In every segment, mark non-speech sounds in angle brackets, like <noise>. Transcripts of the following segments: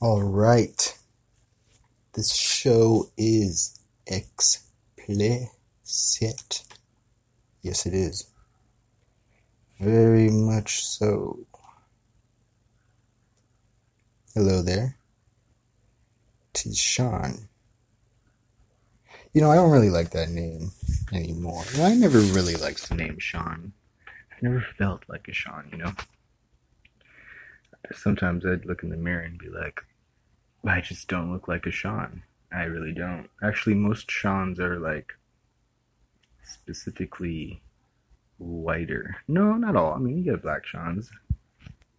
All right. This show is explicit. Yes, it is. Very much so. Hello there. Tis Sean. You know, I don't really like that name anymore. I never really liked the name Sean. I never felt like a Sean, you know? Sometimes I'd look in the mirror and be like, I just don't look like a Sean. I really don't. Actually, most Seans are like specifically whiter. No, not all. I mean, you get black Seans.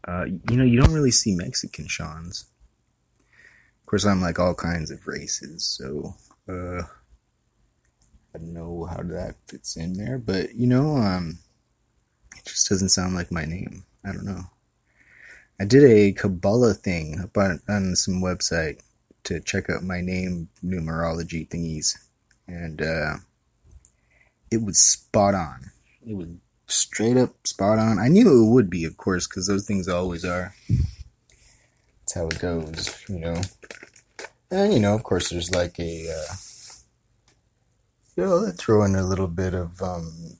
Uh, you know, you don't really see Mexican Seans. Of course, I'm like all kinds of races, so uh, I don't know how that fits in there. But you know, um, it just doesn't sound like my name. I don't know. I did a Kabbalah thing on some website to check out my name numerology thingies, and uh, it was spot on. It was straight up spot on. I knew it would be, of course, because those things always are. That's how it goes, you know. And you know, of course, there's like a, uh, you know, throw in a little bit of um,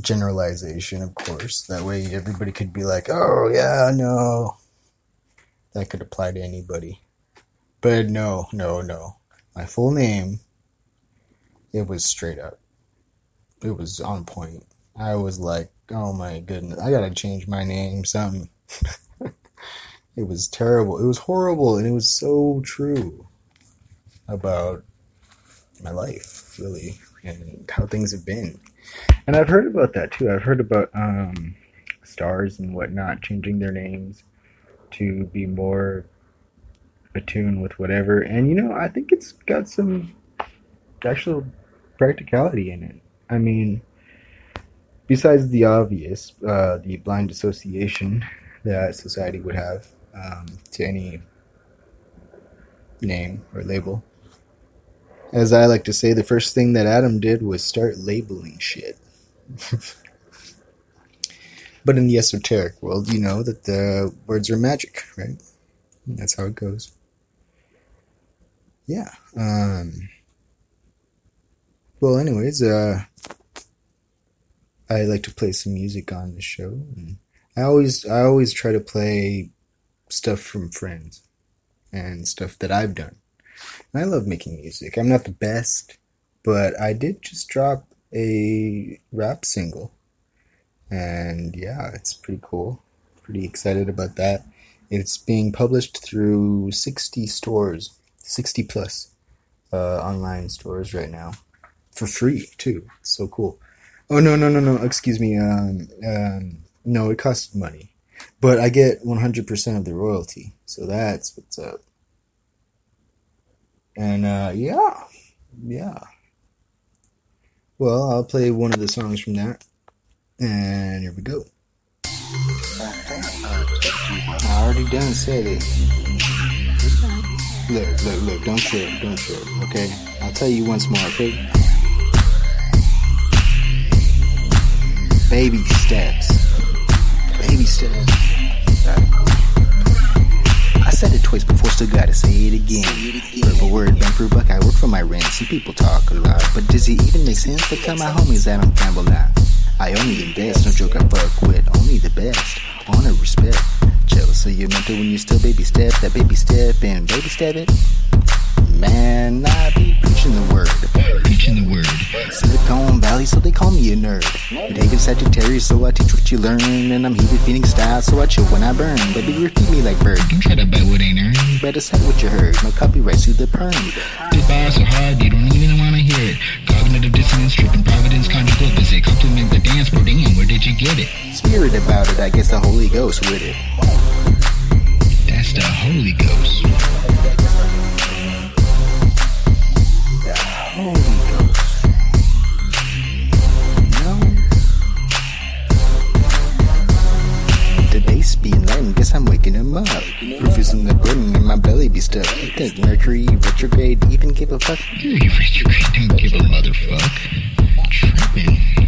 generalization, of course. That way, everybody could be like, "Oh yeah, no." That could apply to anybody. But no, no, no. My full name, it was straight up. It was on point. I was like, oh my goodness, I gotta change my name, something. <laughs> it was terrible. It was horrible, and it was so true about my life, really, and how things have been. And I've heard about that too. I've heard about um, stars and whatnot changing their names to be more attuned with whatever. And you know, I think it's got some actual practicality in it. I mean, besides the obvious, uh, the blind association that society would have um, to any name or label. As I like to say, the first thing that Adam did was start labeling shit. <laughs> but in the esoteric world, you know that the words are magic, right? That's how it goes. Yeah. Um, well, anyways, uh, I like to play some music on the show, and I always I always try to play stuff from friends and stuff that I've done. And I love making music. I'm not the best, but I did just drop a rap single, and yeah, it's pretty cool. Pretty excited about that. It's being published through 60 stores, 60 plus uh, online stores right now, for free too. It's so cool. Oh no no no no! Excuse me. Um, um, no, it costs money, but I get 100% of the royalty, so that's what's up. And uh, yeah, yeah. Well, I'll play one of the songs from that, and here we go. I already done said it. Look, look, look! Don't trip, don't trip. Okay, I'll tell you once more. Okay. Baby steps. Baby steps. I said it twice before, still gotta say it again. Word for word, been through buck, I work for my rent. Some people talk a lot, but does it even make sense to tell my homies that I'm gamble now? I only invest, no joke, I fuck with only the best. Honor, respect. Chill, so you're mental when you still baby step, that baby step and baby step it. Man, I be preaching the word. Preaching the word. Silicon Valley, so they call me a nerd. David Sagittarius, so I teach what you learn. And I'm heated feeding style, so I chill when I burn. Baby, repeat me like bird. Don't try to bet what ain't earned. Better set what you heard. My copyright to the perm. This bar so hard, you don't even wanna hear it. Cognitive dissonance, tripping providence, conjugal opposite. Compliment the dance, bro, damn, where did you get it? Spirit about it, I guess the Holy Ghost with it. That's the Holy Ghost. Guess I'm waking him up. Proof is in the pudding and my belly be stuck. Think Mercury retrograde even give a fuck? You retrograde don't give a motherfuck. Trippin'.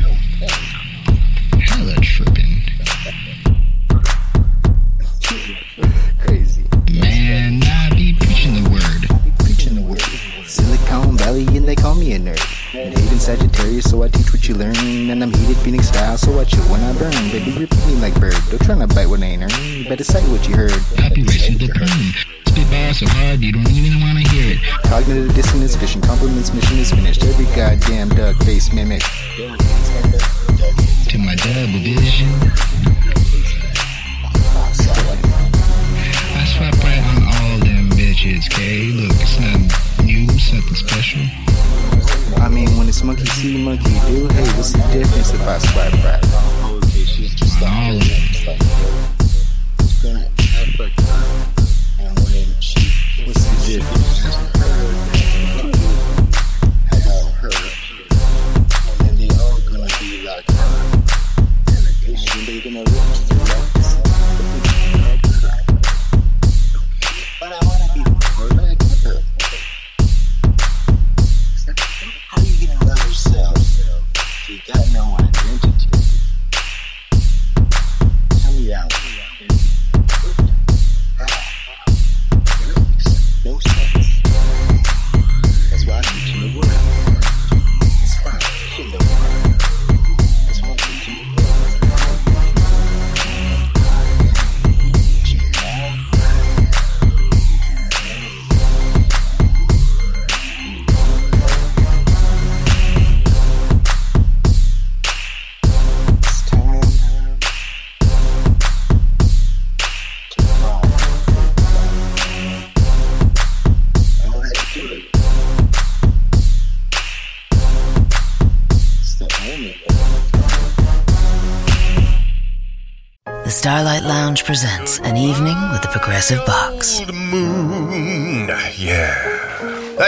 Sagittarius, so I teach what you learn. And I'm heated Phoenix style, so I chill when I burn. Baby, repeat me like bird. Don't try to bite what I ain't earned. Better say what you heard. Copyright to the. Spit bars so hard you don't even wanna hear it. Cognitive dissonance, vision compliments, mission is finished. Every goddamn duck face mimic. To my double vision. I swipe right on all them bitches, K. Look, it's not new, it's nothing special. I mean, when it's monkey see, monkey do. Hey, what's the difference if I swipe right? On all of them. What's the difference?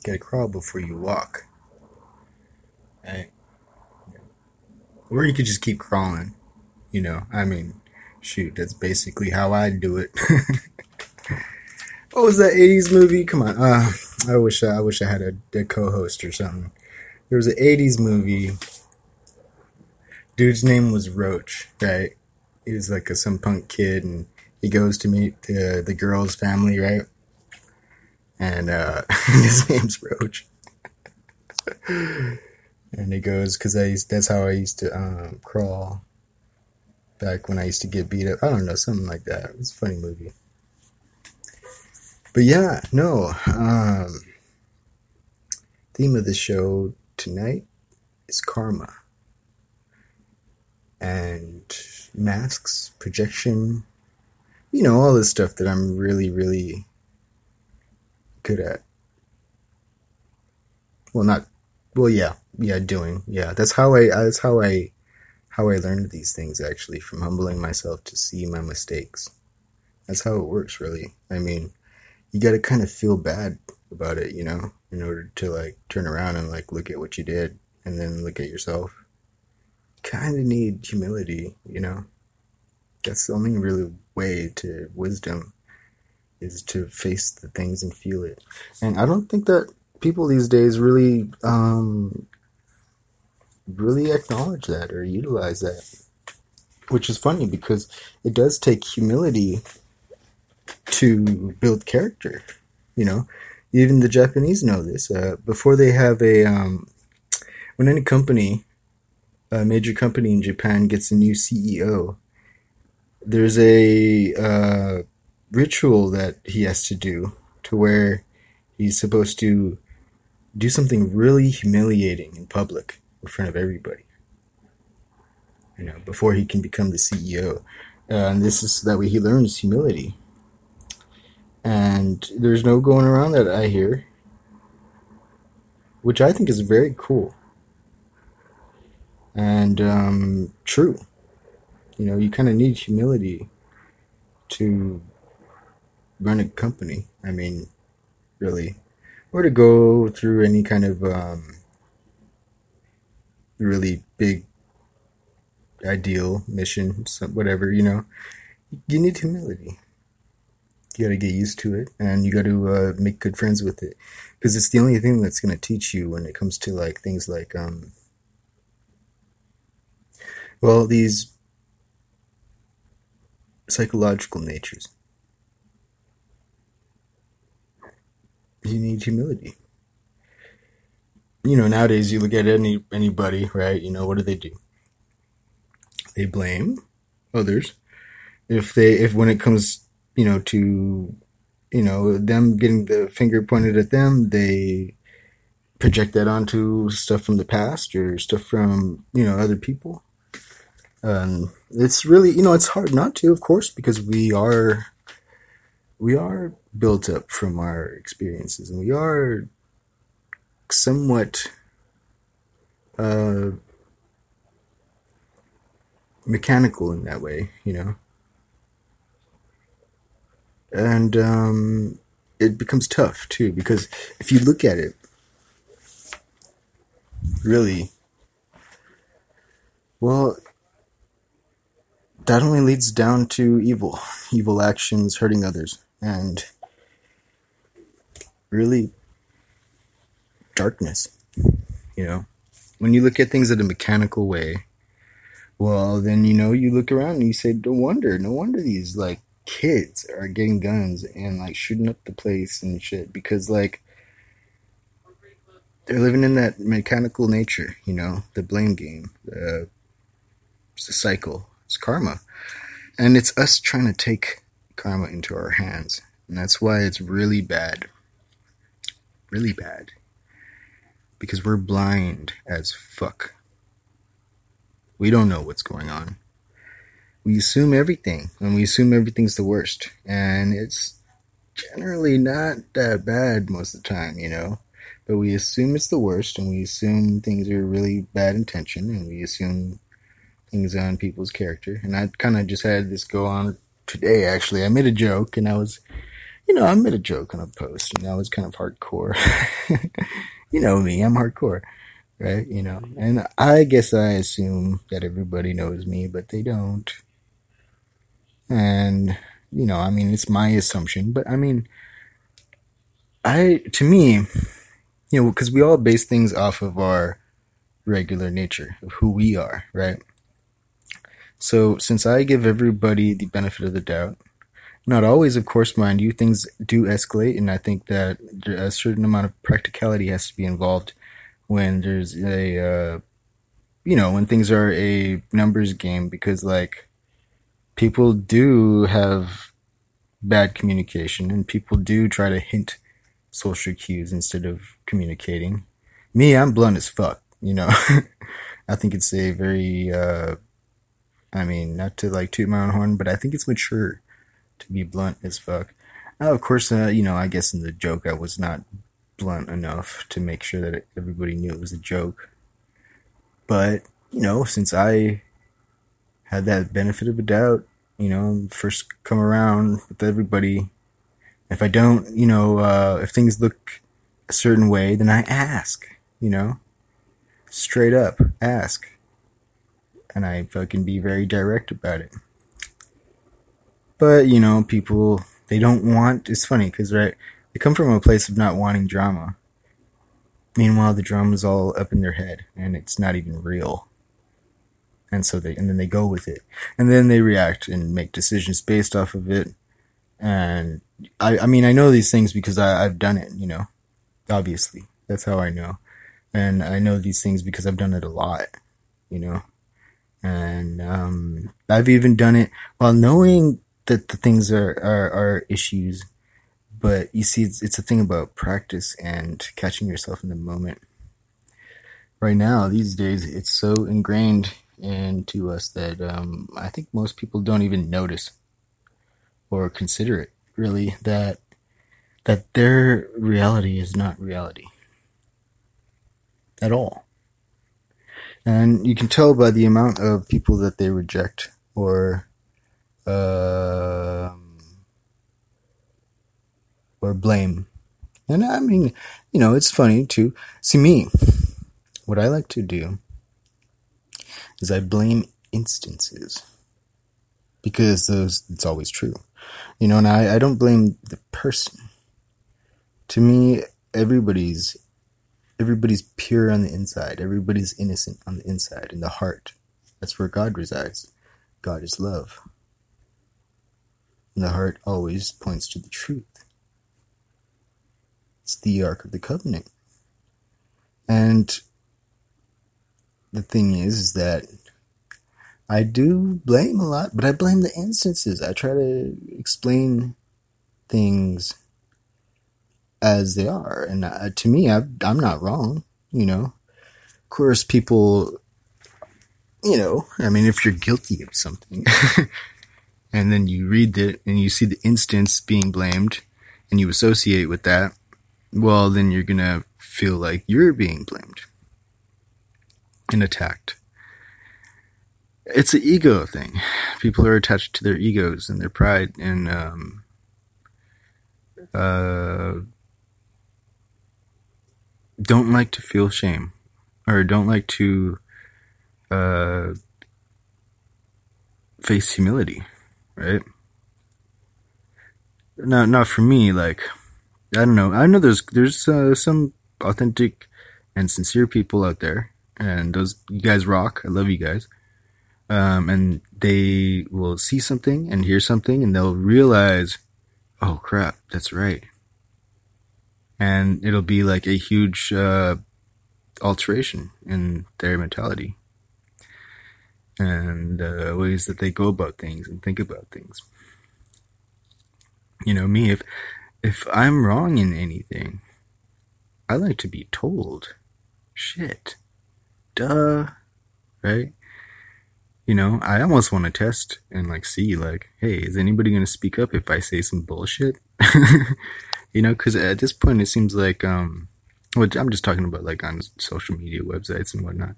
You gotta crawl before you walk. Right? Or you could just keep crawling. You know, I mean, shoot, that's basically how I do it. <laughs> what was that '80s movie? Come on, uh, I wish I, I wish I had a, a co-host or something. There was an '80s movie. Dude's name was Roach, right? He was like a some punk kid, and he goes to meet the the girl's family, right? And uh, <laughs> his name's Roach. and he goes because I used, that's how I used to um, crawl back when I used to get beat up. I don't know, something like that. It was a funny movie. But yeah, no. Um, theme of the show tonight is karma and masks, projection, you know, all this stuff that I'm really, really good at. Well, not, well, yeah, yeah, doing, yeah. That's how I, that's how I, how I learned these things actually, from humbling myself to see my mistakes. That's how it works, really. I mean, you got to kind of feel bad about it, you know, in order to like turn around and like look at what you did and then look at yourself. Kind of need humility, you know. That's the only really way to wisdom is to face the things and feel it. And I don't think that people these days really um really acknowledge that or utilize that. Which is funny because it does take humility to build character. You know, even the Japanese know this. Uh, before they have a, um, when any company, a major company in Japan gets a new CEO, there's a uh, ritual that he has to do to where he's supposed to do something really humiliating in public in front of everybody. You know, before he can become the CEO. Uh, and this is that way he learns humility and there's no going around that I hear, which I think is very cool and um, true. You know, you kind of need humility to run a company. I mean, really, or to go through any kind of um, really big ideal mission, whatever, you know, you need humility. You got to get used to it, and you got to uh, make good friends with it, because it's the only thing that's going to teach you when it comes to like things like, um, well, these psychological natures. You need humility. You know, nowadays you look at any anybody, right? You know, what do they do? They blame others. If they if when it comes, you know, to you know, them getting the finger pointed at them, they project that onto stuff from the past or stuff from, you know, other people. Um, it's really, you know, it's hard not to, of course, because we are, we are built up from our experiences, and we are somewhat uh, mechanical in that way, you know. And um, it becomes tough too, because if you look at it, really, well, that only leads down to evil, evil actions hurting others, and really darkness. You know, when you look at things in a mechanical way, well, then you know you look around and you say, "No wonder, no wonder these like kids are getting guns and like shooting up the place and shit," because like they're living in that mechanical nature. You know, the blame game, the it's a cycle it's karma. And it's us trying to take karma into our hands. And that's why it's really bad. Really bad. Because we're blind as fuck. We don't know what's going on. We assume everything, and we assume everything's the worst. And it's generally not that bad most of the time, you know? But we assume it's the worst, and we assume things are really bad intention, and we assume things on people's character. And I kind of just had this go on today, actually. I made a joke, and I was, you know, I made a joke on a post, and that was kind of hardcore. <laughs> you know me, I'm hardcore, right? You know, mm-hmm. and I guess I assume that everybody knows me, but they don't. And, you know, I mean, it's my assumption, but I mean, I, to me, you know, because we all base things off of our regular nature of who we are, right? So, since I give everybody the benefit of the doubt, not always, of course, mind you, things do escalate, and I think that a certain amount of practicality has to be involved when there's a, uh, you know, when things are a numbers game, because, like, people do have bad communication, and people do try to hint social cues instead of communicating. Me, I'm blunt as fuck, you know. <laughs> I think it's a very, uh, I mean, not to like toot my own horn, but I think it's mature to be blunt as fuck. Now, of course, uh, you know, I guess in the joke I was not blunt enough to make sure that everybody knew it was a joke. But, you know, since I had that benefit of a doubt, you know, first come around with everybody, if I don't, you know, uh, if things look a certain way, then I ask, you know, straight up ask and I fucking be very direct about it. But you know, people they don't want. It's funny because right, they come from a place of not wanting drama. Meanwhile, the drama's all up in their head, and it's not even real. And so they and then they go with it, and then they react and make decisions based off of it. And I, I mean, I know these things because I, I've done it. You know, obviously, that's how I know, and I know these things because I've done it a lot. You know, and um, I've even done it while knowing that the things are, are, are issues. But you see, it's, it's a thing about practice and catching yourself in the moment. Right now, these days, it's so ingrained into us that um, I think most people don't even notice or consider it really that that their reality is not reality at all. And you can tell by the amount of people that they reject or uh, or blame. And I mean, you know, it's funny to see me. What I like to do is I blame instances because those it's always true. You know, and I, I don't blame the person. To me, everybody's everybody's pure on the inside. Everybody's innocent on the inside, in the heart. That's where God resides. God is love. And the heart always points to the truth. It's the Ark of the Covenant. And the thing is, is that I do blame a lot, but I blame the instances. I try to explain things as they are, and uh, to me, I, I'm not wrong. You know, of course, people, you know, I mean, if you're guilty of something, <laughs> and then you read it and you see the instance being blamed, and you associate with that, well, then you're gonna feel like you're being blamed and attacked it's an ego thing. People are attached to their egos and their pride and um, uh, don't like to feel shame or don't like to uh, face humility, right? Not not for me. Like I don't know. I know there's there's uh, some authentic and sincere people out there, and those you guys rock. I love you guys um, and they will see something and hear something and they'll realize, oh crap, that's right. And it'll be like a huge uh, alteration in their mentality and uh, ways that they go about things and think about things. You know, me, if if I'm wrong in anything, I like to be told. Shit. Duh. Right? you know, I almost want to test and like see like, hey, is anybody going to speak up if I say some bullshit? <laughs> you know, because at this point it seems like, um, which I'm just talking about like on social media websites and whatnot.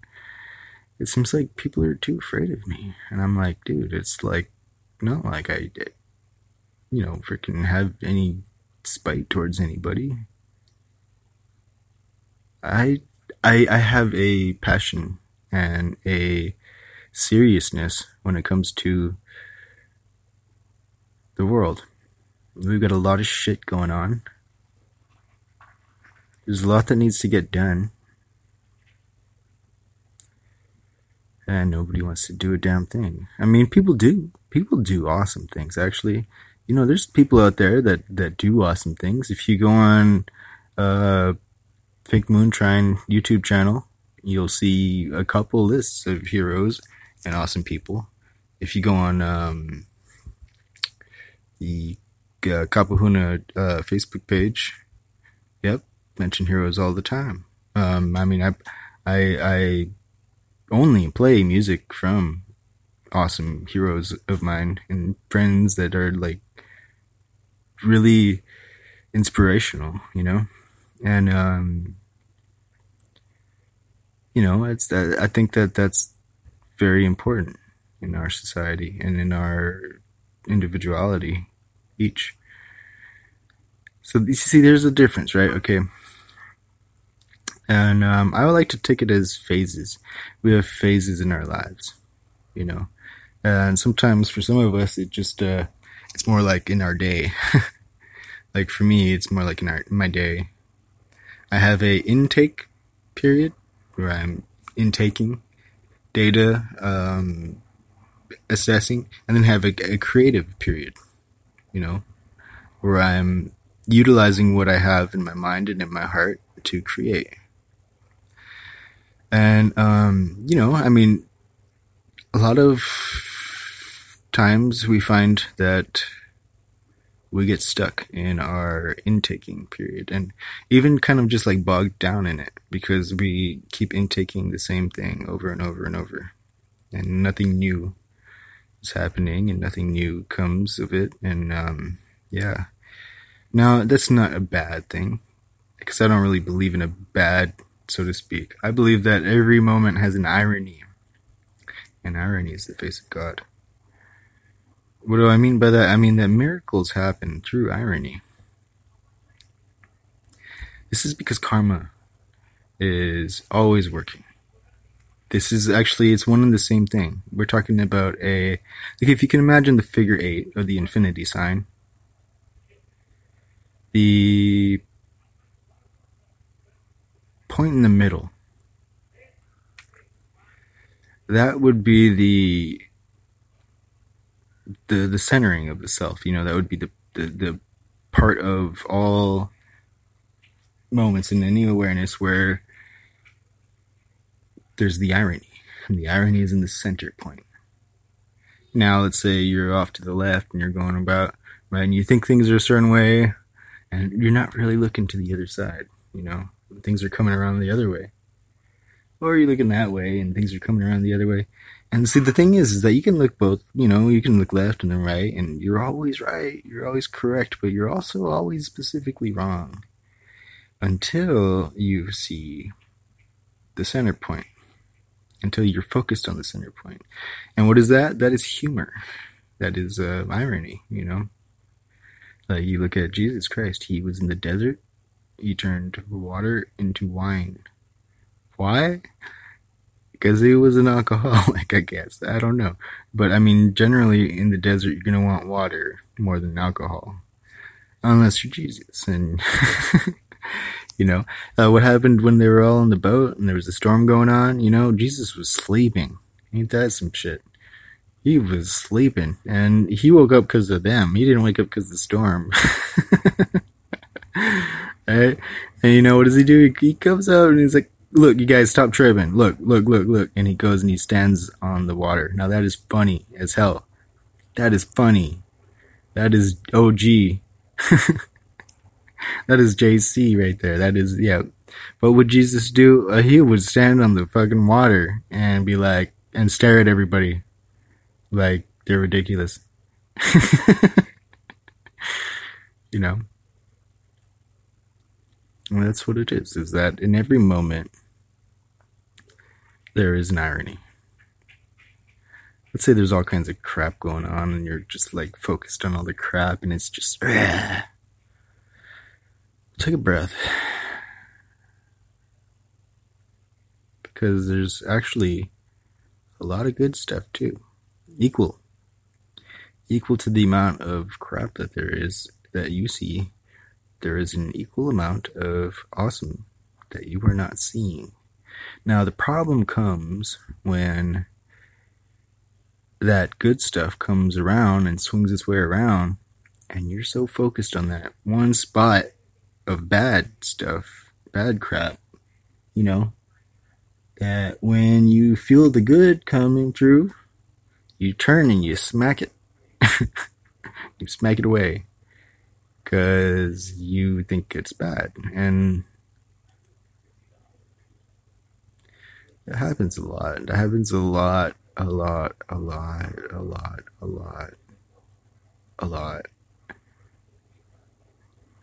It seems like people are too afraid of me, and I'm like, dude, it's like, not like I, you know, freaking have any spite towards anybody. I, I, I have a passion and a seriousness when it comes to the world. We've got a lot of shit going on. There's a lot that needs to get done. And nobody wants to do a damn thing. I mean, people do. People do awesome things, actually. You know, there's people out there that, that do awesome things. If you go on uh, Fake Moonshine YouTube channel, you'll see a couple lists of heroes and awesome people. If you go on um, the uh, Kapahuna uh, Facebook page, yep, mention heroes all the time. Um, I mean, I, I, I only play music from awesome heroes of mine and friends that are like really inspirational, you know, and um, you know, it's that I think that that's very important in our society and in our individuality each. So you see, there's a difference, right? Okay. And um, I would like to take it as phases. We have phases in our lives, you know, and sometimes for some of us, it just uh, it's more like in our day. <laughs> like for me, it's more like in, our, my day. I have a intake period where I'm intaking data um, assessing, and then have a, a creative period, you know, where I'm utilizing what I have in my mind and in my heart to create. And, um, you know, I mean, a lot of times we find that we get stuck in our intaking period and even kind of just like bogged down in it because we keep intaking the same thing over and over and over. And nothing new is happening and nothing new comes of it. And um, yeah. Now that's not a bad thing because i don't really believe in a bad so to speak i believe that every moment has an irony and irony is the face of god what do I mean by that? I mean that miracles happen through irony. This is because karma is always working. this is actually it's one and the same thing. We're talking about a like if you can imagine the figure eight of the infinity sign. The point in the middle. That would be the the the centering of the self. You know, that would be the the, the part of all moments in any awareness where there's the irony. And the irony is in the center point. Now, let's say you're off to the left and you're going about, right, and you think things are a certain way, and you're not really looking to the other side, you know? Things are coming around the other way. Or you're looking that way and things are coming around the other way. And see, the thing is, is that you can look both, you know, you can look left and then right, and you're always right, you're always correct, but you're also always specifically wrong. Until you see the center point until you're focused on the center point. And what is that? That is humor. That is uh, irony, you know? Like you look at Jesus Christ, he was in the desert, he turned water into wine. Why? Because he was an alcoholic, <laughs> I guess. I don't know. But I mean, generally in the desert, you're going to want water more than alcohol. Unless you're Jesus. And <laughs> You know, uh, what happened when they were all in the boat and there was a storm going on? You know, Jesus was sleeping. Ain't that some shit? He was sleeping and he woke up because of them. He didn't wake up because of the storm. <laughs> right? And you know, what does he do? He, he comes out and he's like, look, you guys stop tripping. Look, look, look, look. And he goes and he stands on the water. Now that is funny as hell. That is funny. That is OG. <laughs> that is JC right there. That is yeah. What would Jesus do? Uh, he would stand on the fucking water and be like, and stare at everybody, like they're ridiculous. <laughs> you know. And that's what it is. Is that in every moment there is an irony. Let's say there's all kinds of crap going on, and you're just like focused on all the crap, and it's just. Ugh <sighs> take a breath because there's actually a lot of good stuff too equal equal to the amount of crap that there is that you see there is an equal amount of awesome that you are not seeing now the problem comes when that good stuff comes around and swings its way around and you're so focused on that one spot of bad stuff, bad crap, you know, that when you feel the good coming through, you turn and you smack it. <laughs> you smack it away because you think it's bad. And it happens a lot. It happens a lot, a lot, a lot, a lot, a lot, a lot.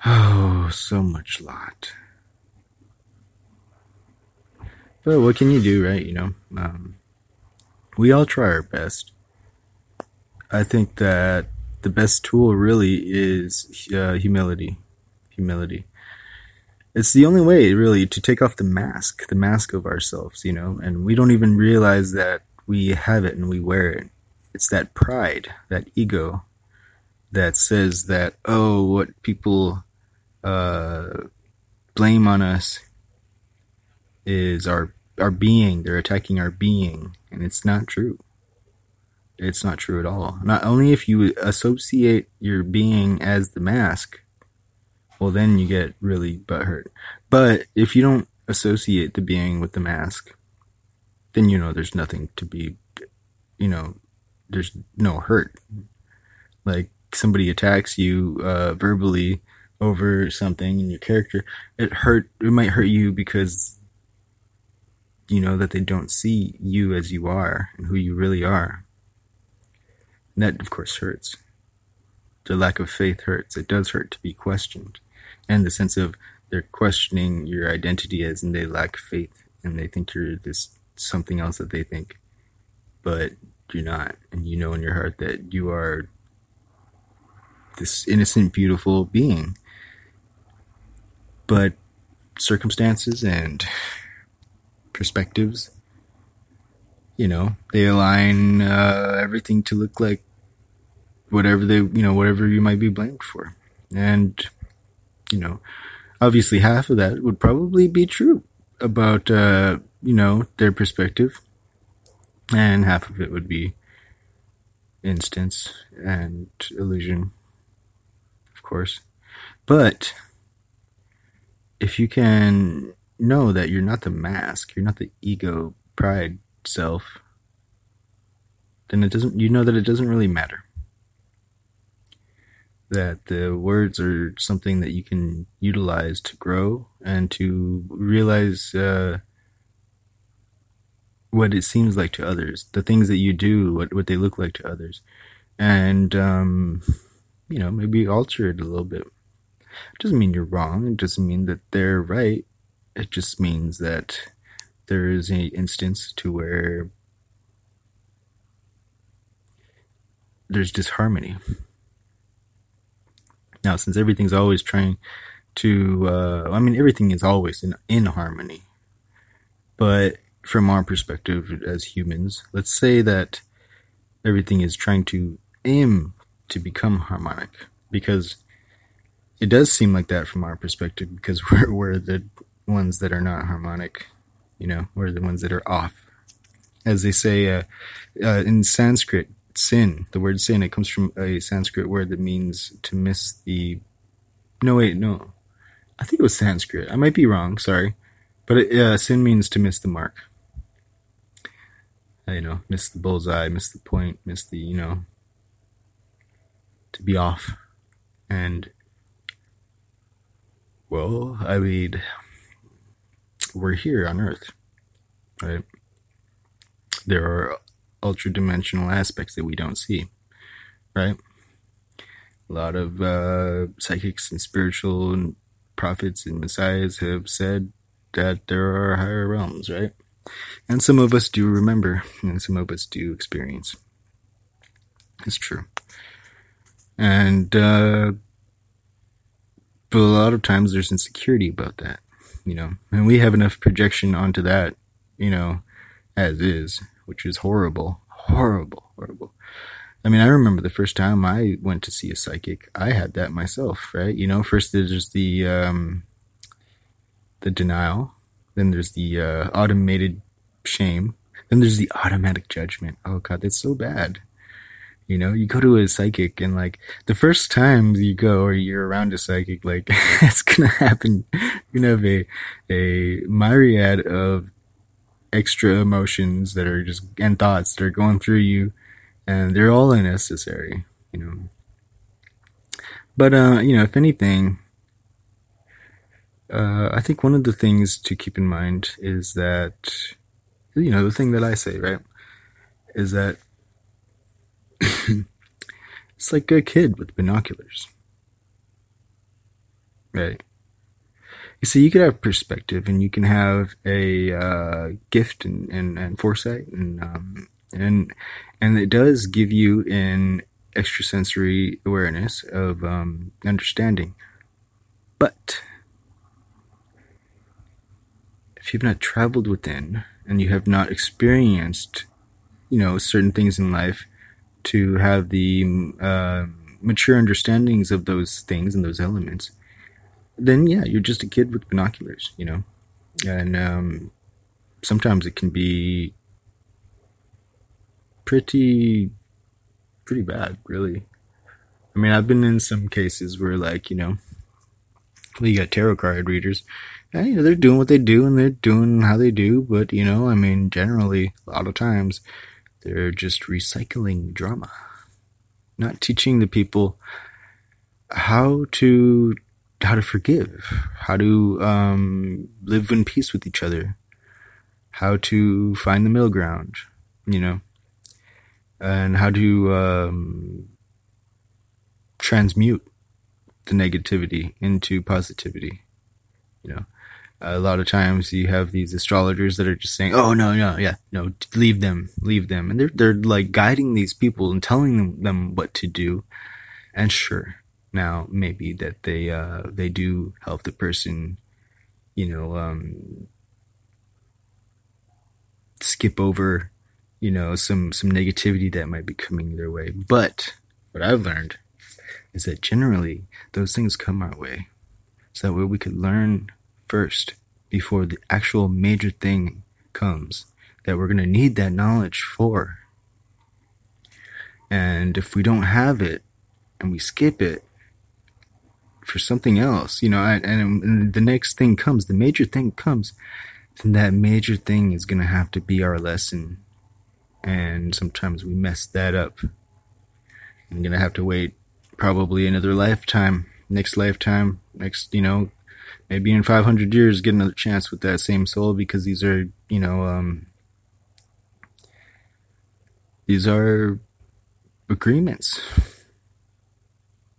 Oh, so much lot. But what can you do, right? You know, um, we all try our best. I think that the best tool really is uh, humility. Humility. It's the only way, really, to take off the mask, the mask of ourselves, you know, and we don't even realize that we have it and we wear it. It's that pride, that ego that says that, oh, what people uh, blame on us is our our being. They're attacking our being, and it's not true. It's not true at all. Not only if you associate your being as the mask, well, then you get really butthurt. But if you don't associate the being with the mask, then you know there's nothing to be, you know, there's no hurt. Like somebody attacks you uh, verbally over something in your character, it hurt. It might hurt you because you know that they don't see you as you are and who you really are. And that, of course, hurts. The lack of faith hurts. It does hurt to be questioned, and the sense of they're questioning your identity as, and they lack faith, and they think you're this something else that they think, but you're not, and you know in your heart that you are this innocent, beautiful being but circumstances and perspectives you know, they align uh, everything to look like whatever they, you know, whatever you might be blamed for. And, you know, obviously half of that would probably be true about, uh, you know, their perspective. And half of it would be instance and illusion, of course. But if you can know that you're not the mask, you're not the ego, pride self, then it doesn't, you know that it doesn't really matter. That the words are something that you can utilize to grow and to realize uh, what it seems like to others, the things that you do, what, what they look like to others. And, um, you know, maybe alter it a little bit. It doesn't mean you're wrong. It doesn't mean that they're right. It just means that there is an instance to where there's disharmony. Now, since everything's always trying to, uh, I mean, everything is always in, in harmony. But from our perspective as humans, let's say that everything is trying to aim to become harmonic because it does seem like that from our perspective because <laughs> we're, we're the ones that are not harmonic you know we're the ones that are off as they say uh, uh, in sanskrit sin. The word sin it comes from a sanskrit word that means to miss the no wait no. I think it was sanskrit. I might be wrong sorry. But it, uh, sin means to miss the mark. Uh, you know miss the bullseye miss the point miss the you know to be off. And well i mean we're here on earth right? There are ultra dimensional aspects that we don't see right? A lot of uh, psychics and spiritual and prophets and messiahs have said that there are higher realms right? And some of us do remember and some of us do experience. It's true. And uh, but a lot of times there's insecurity about that you know? And we have enough projection onto that you know as is which is horrible horrible horrible. I mean i remember the first time i went to see a psychic i had that myself right? You know first there's the um the denial then there's the uh, automated shame then there's the automatic judgment. Oh god that's so bad. You know, you go to a psychic and like the first time you go or you're around a psychic, like <laughs> it's gonna happen. You're gonna have a a myriad of extra emotions that are just and thoughts that are going through you, and they're all unnecessary. You know. But uh, you know, if anything, uh, I think one of the things to keep in mind is that, you know, the thing that I say, right, is that <laughs> it's like a kid with binoculars. Right. See, you could have perspective and you can have a uh, gift and, and, and foresight and um, and and it does give you an extrasensory awareness of um, understanding. But if you've not traveled within and you have not experienced, you know, certain things in life, to have the uh, mature understandings of those things and those elements, then yeah, you're just a kid with binoculars, you know. And um, sometimes it can be pretty, pretty bad, really. I mean, I've been in some cases where, like, you know, well, you got tarot card readers, and you know they're doing what they do and they're doing how they do, but you know, I mean, generally, a lot of times they're just recycling drama, not teaching the people how to how to forgive, how to um, live in peace with each other, how to find the middle ground, you know, and how to um, transmute the negativity into positivity. You know, a lot of times you have these astrologers that are just saying, "Oh no, no, yeah, no, leave them, leave them," and they're they're like guiding these people and telling them, them what to do. And sure, now maybe that they uh, they do help the person, you know, um, skip over you know, some some negativity that might be coming their way. But what I've learned is that generally those things come our way, so that way we could learn first before the actual major thing comes that we're going to need that knowledge for. And if we don't have it and we skip it for something else, you know, and, and the next thing comes, the major thing comes, then that major thing is going to have to be our lesson. And sometimes we mess that up. I'm going to have to wait probably another lifetime, next lifetime, next, you know, maybe in 500 years get another chance with that same soul because these are, you know, um, these are agreements,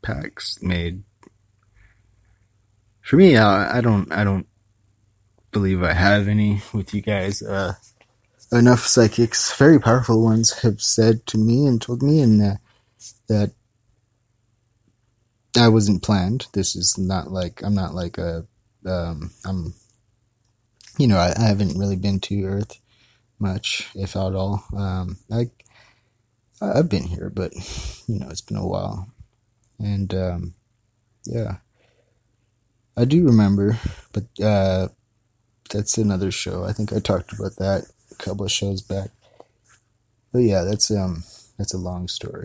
pacts made. For me, I, I don't, I don't believe I have any with you guys. Uh, enough psychics, very powerful ones, have said to me and told me, and uh, that I wasn't planned. This is not like I'm not like a um, I'm, you know, I, I, haven't really been to Earth much, if at all. Um, I, I've been here, but you know, it's been a while, and um, yeah, I do remember, but uh, that's another show. I think I talked about that a couple of shows back. But yeah, that's um, that's a long story.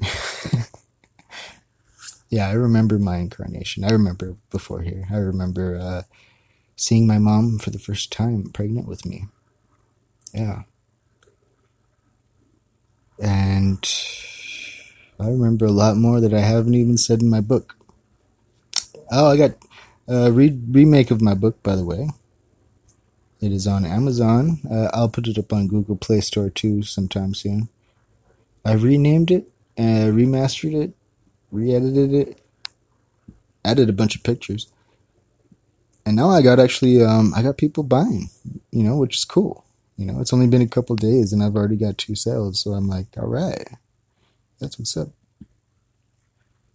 <laughs> yeah, I remember my incarnation. I remember before here. I remember uh, seeing my mom for the first time pregnant with me. Yeah. And I remember a lot more that I haven't even said in my book. Oh, I got a re- remake of my book, by the way. It is on Amazon. Uh, I'll put it up on Google Play Store too sometime soon. I renamed it, uh, remastered it, re-edited it, added a bunch of pictures and now I got actually um, I got people buying, you know, which is cool. You know, it's only been a couple days and I've already got two sales, so I'm like, all right, that's what's up.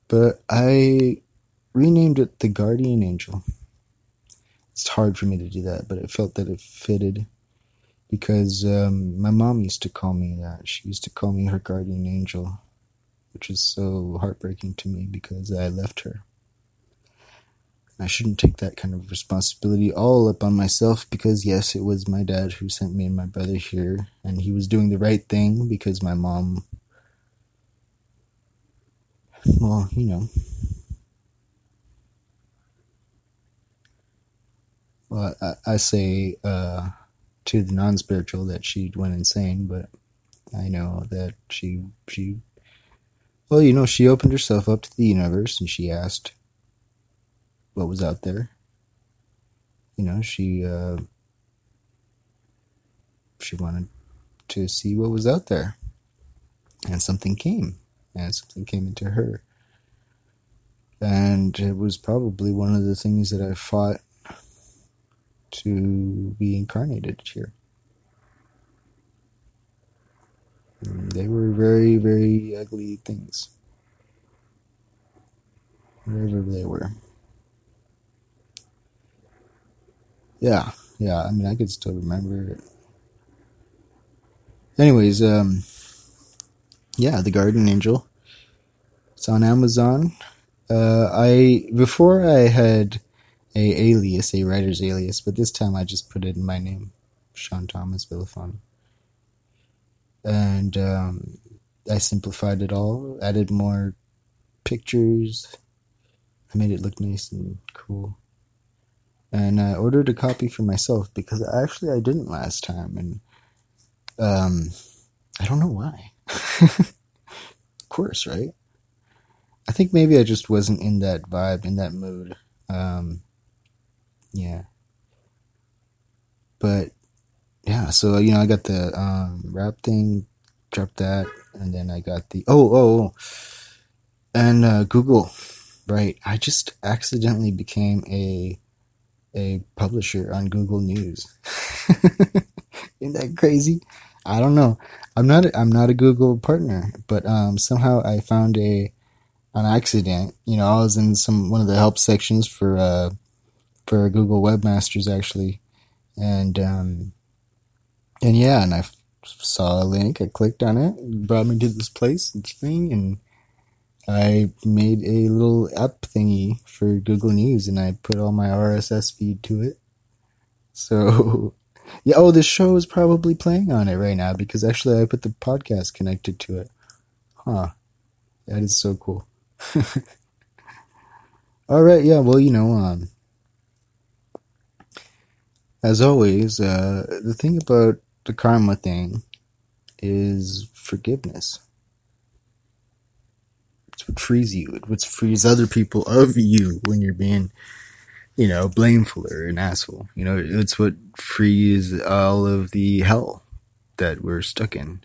But I renamed it the Guardian Angel. It's hard for me to do that, but it felt that it fitted because um, my mom used to call me that. She used to call me her guardian angel, which is so heartbreaking to me because I left her. I shouldn't take that kind of responsibility all up on myself because, yes, it was my dad who sent me and my brother here, and he was doing the right thing because my mom, well, you know. Well, I, I say uh, to the non spiritual that she went insane, but I know that she, she, well, you know, she opened herself up to the universe and she asked what was out there. You know, she uh, she wanted to see what was out there, and something came, and something came into her, and it was probably one of the things that I fought to be incarnated here. They were very, very ugly things. Wherever they were. Yeah, yeah. I mean, I could still remember it. Anyways, um, yeah, the Guardian Angel. It's on Amazon. Uh, I before I had a alias, a writer's alias, but this time I just put it in my name, Sean Thomas Villafon. And um, I simplified it all, added more pictures. I made it look nice and cool and I ordered a copy for myself because actually I didn't last time, and um, I don't know why. <laughs> of course, right? I think maybe I just wasn't in that vibe, in that mood. Um, yeah, but yeah, so you know, I got the um, rap thing, dropped that, and then I got the oh oh, oh. and uh, Google, right? I just accidentally became a a publisher on Google News. <laughs> Isn't that crazy? I don't know. I'm not. A, I'm not a Google partner, but um, somehow I found a an accident. You know, I was in some one of the help sections for uh, for Google Webmasters actually, and um, and yeah, and I saw a link. I clicked on it, it brought me to this place and thing, and I made a little app thingy for Google News, and I put all my RSS feed to it. So, <laughs> yeah. Oh, this show is probably playing on it right now because actually I put the podcast connected to it. Huh. That is so cool. <laughs> all right. Yeah. Well, you know, um, as always, uh, the thing about the karma thing is forgiveness. It's what frees you. It's what frees other people of you when you're being, you know, blameful or an asshole. You know, it's what frees all of the hell that we're stuck in.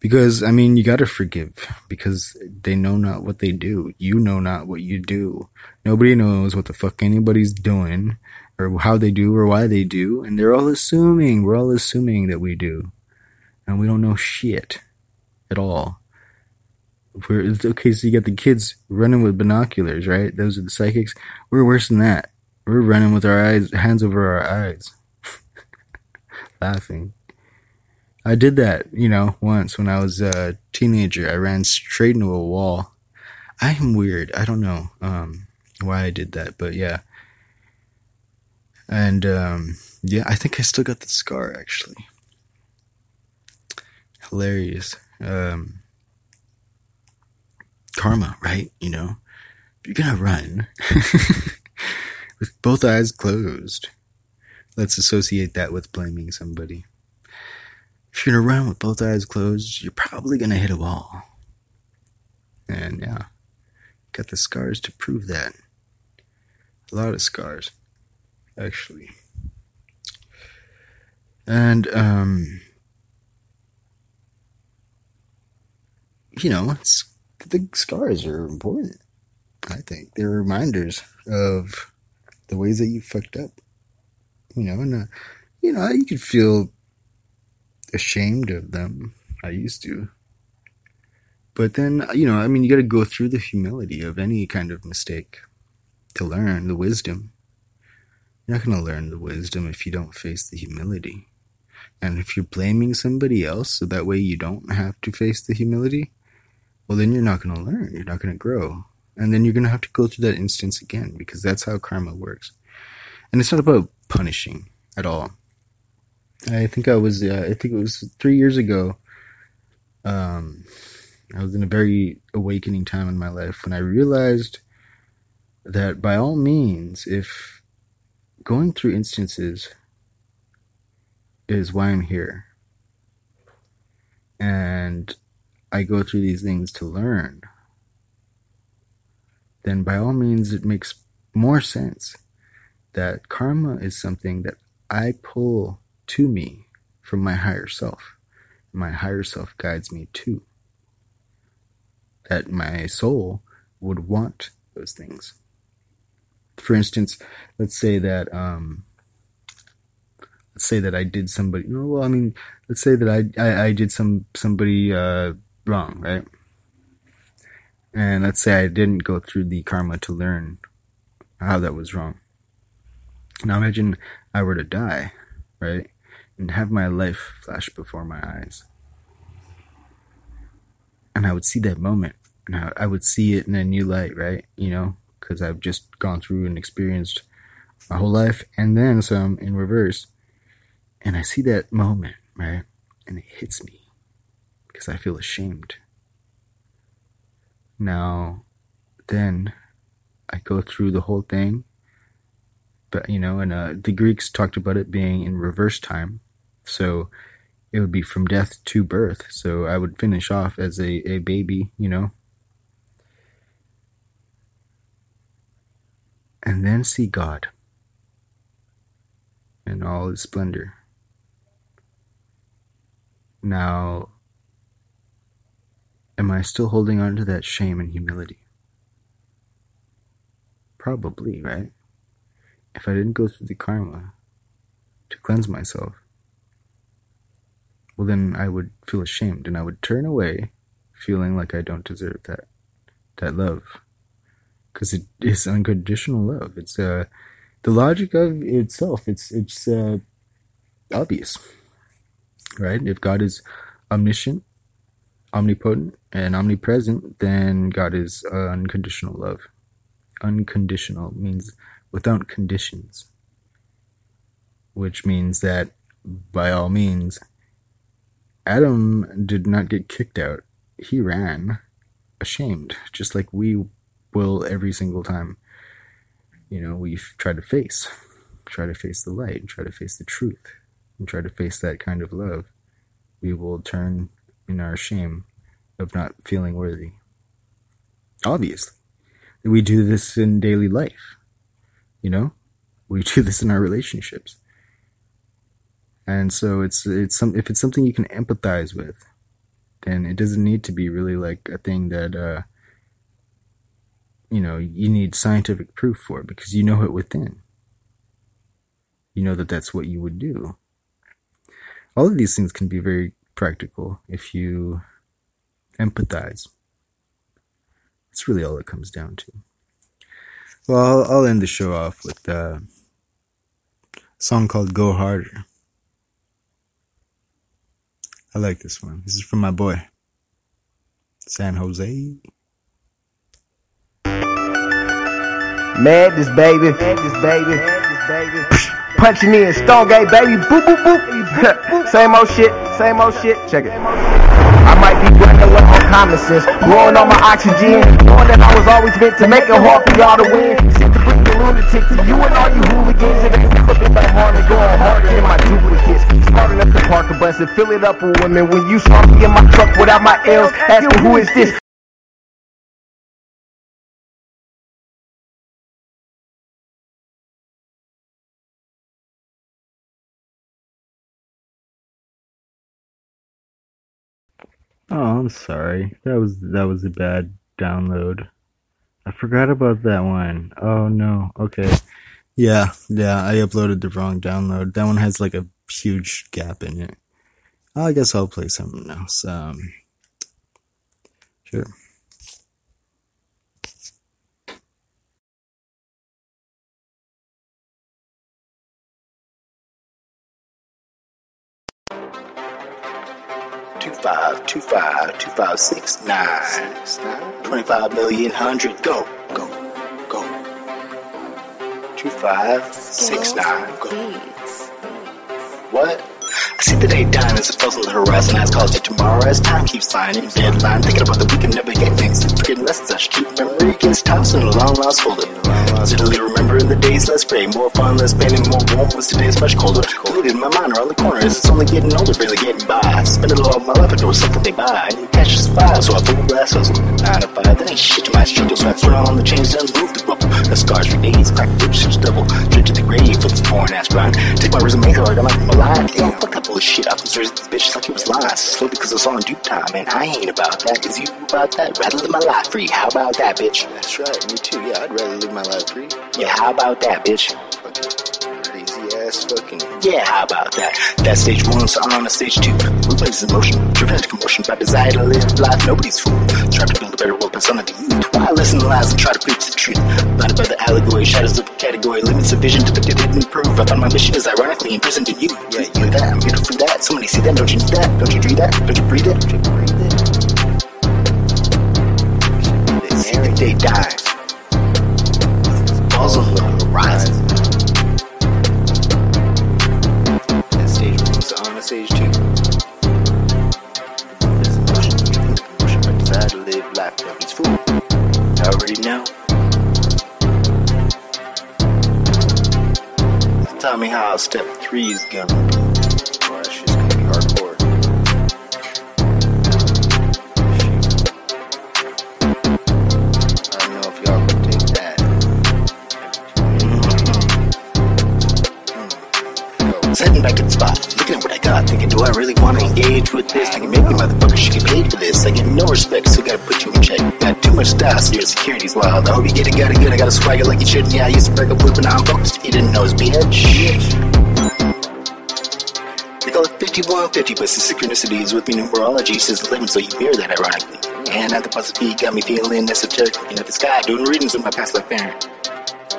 Because, I mean, you gotta forgive because they know not what they do. You know not what you do. Nobody knows what the fuck anybody's doing or how they do or why they do. And they're all assuming, we're all assuming that we do. And we don't know shit at all. We're, okay, so you got the kids running with binoculars, right? Those are the psychics. We're worse than that. We're running with our eyes, hands over our eyes, <laughs> laughing. I did that, you know, once when I was a teenager. I ran straight into a wall. I am weird. I don't know um, why I did that, but yeah. And um, yeah, I think I still got the scar actually. Hilarious. Um, karma, right? You know, you're gonna run <laughs> with both eyes closed. Let's associate that with blaming somebody. If you're gonna run with both eyes closed, you're probably gonna hit a wall. And yeah, got the scars to prove that. A lot of scars, actually. And um you know, it's the scars are important. I think they're reminders of the ways that you fucked up. You know, and uh, you know you could feel ashamed of them. I used to, but then you know, I mean, you got to go through the humility of any kind of mistake to learn the wisdom. You're not going to learn the wisdom if you don't face the humility. And if you're blaming somebody else so that way you don't have to face the humility, well, then you're not going to learn. You're not going to grow. And then you're going to have to go through that instance again because that's how karma works. And it's not about punishing at all. I think I was, uh, I think it was three years ago. Um, I was in a very awakening time in my life when I realized that by all means, if going through instances is why I'm here, and I go through these things to learn, then by all means it makes more sense that karma is something that I pull to me from my higher self. My higher self guides me to. That my soul would want those things. For instance, let's say that um, let's say that I did somebody. No, well, I mean, let's say that I I, I did some somebody uh, wrong, right? And let's say I didn't go through the karma to learn how that was wrong. Now imagine I were to die, right? And have my life flash before my eyes. And I would see that moment. And I, I would see it in a new light, right? You know, because I've just gone through and experienced my whole life and then some in reverse. And I see that moment, right? And it hits me because I feel ashamed. Now, then I go through the whole thing, but you know, and uh, the Greeks talked about it being in reverse time, so it would be from death to birth. So I would finish off as a, a baby, you know, and then see God in all his splendor. Now, am I still holding on to that shame and humility? Probably, right? If I didn't go through the karma to cleanse myself, well, then I would feel ashamed and I would turn away feeling like I don't deserve that, that love. Because it is unconditional love. It's, uh, the logic of itself. It's, it's, uh, obvious. right? If God is omniscient, omnipotent, and omnipresent, then God is uh, unconditional love. Unconditional means without conditions, which means that by all means, Adam did not get kicked out. He ran ashamed, just like we will every single time. You know, we try to face, try to face the light, and try to face the truth, and try to face that kind of love. We will turn in our shame of not feeling worthy. Obviously, we do this in daily life. You know, we do this in our relationships. And so it's it's some if it's something you can empathize with, then it doesn't need to be really like a thing that uh you know you need scientific proof for it because you know it within. You know that that's what you would do. All of these things can be very practical if you empathize. That's really all it comes down to. Well, I'll, I'll end the show off with uh, a song called "Go Harder." I like this one. This is from my boy, San Jose. Madness, baby. Madness, baby. Madness, baby. Punching in, Stone Gate, baby. Boop, boop, boop. <laughs> same old shit, same old shit. Check it. I might be running low on common sense, blowing on my oxygen, knowing that I was always meant to make it hard for y'all to win. Sent to bring the lunatic to you and all you hooligans. It ain't clipping my heart and going harder than my duplicates. Starting up the Parker bus and fill it up with women. When you saw me in my truck without my L's, asking who is this? Oh, I'm sorry. That was that was a bad download. I forgot about that one. Oh no. Okay. Yeah, yeah, I uploaded the wrong download. That one has like a huge gap in it. I guess I'll play something else. Um, sure. Two five two five two five six nine. Twenty five million hundred. Go go go. Two five six nine. Go. What? I see the day dying as it falls on the horizon. As calls it tomorrow as time keeps flying in deadline. Thinking about the weekend, never get things. Forgetting lessons I should keep. Memory gets tossed in a long lost folder. Vividly remembering the days less gray, more fun, less pain, and more warm. Was today's much colder. In my mind around the corner as it's only getting older, barely getting by. I Spend it all of my life, it was something they buy. I didn't catch this so I blew glass hustle. Nine to five, that ain't shit to my struggle. So I throw on the chains, move the rubble. The scars for days, crack dips, ships double. Straight to the grave for this foreign ass grind. Take my resume, so I got my life. Damn, fuck that bullshit. I was raised this bitch like it was lies. Slow because it's all in due time, and I ain't about that. Is you about that? Rather live my life free. How about that, bitch? That's right, me too. Yeah, I'd rather live my life free. Yeah, how about that, bitch? Crazy ass fucking. Yeah, how about that? That stage one, so I'm on to stage two. Replaces emotion, driven into commotion by desire to live life. Nobody's fool. Try to build a better world persona to youth. Why listen to lies and try to preach the truth? Blinded by the allegory, shadows of a category, limits of vision depicted didn't improve. I found my mission is ironically imprisoned in you. Yeah, you that. I'm here to prove that. Somebody see that. Don't you need that? Don't you dream that? Don't you breathe it? Don't you breathe it? Every day dies. On the horizon. That stage one, so on to stage two. There's emotion, into commotion by desire to live life. Nobody's fool. I already know. Tell me how step three is gonna thinking, do I really want to engage with this? Thinking maybe motherfuckers should get paid for this. I get no respect, so gotta put you in check. Got too much style, so your security's wild. I hope you get it, got it good. I got a swagger like you shouldn't. Yeah, I used to break up with, but now I'm focused. You didn't know, it's bitch. They call it 5150, but the synchronicity is with me. Numerology says 11, so you hear that ironically. And at the positive got me feeling esoteric, looking at the sky, doing readings with my past life parent.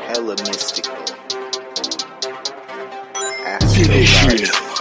Hella mystical. Finish it.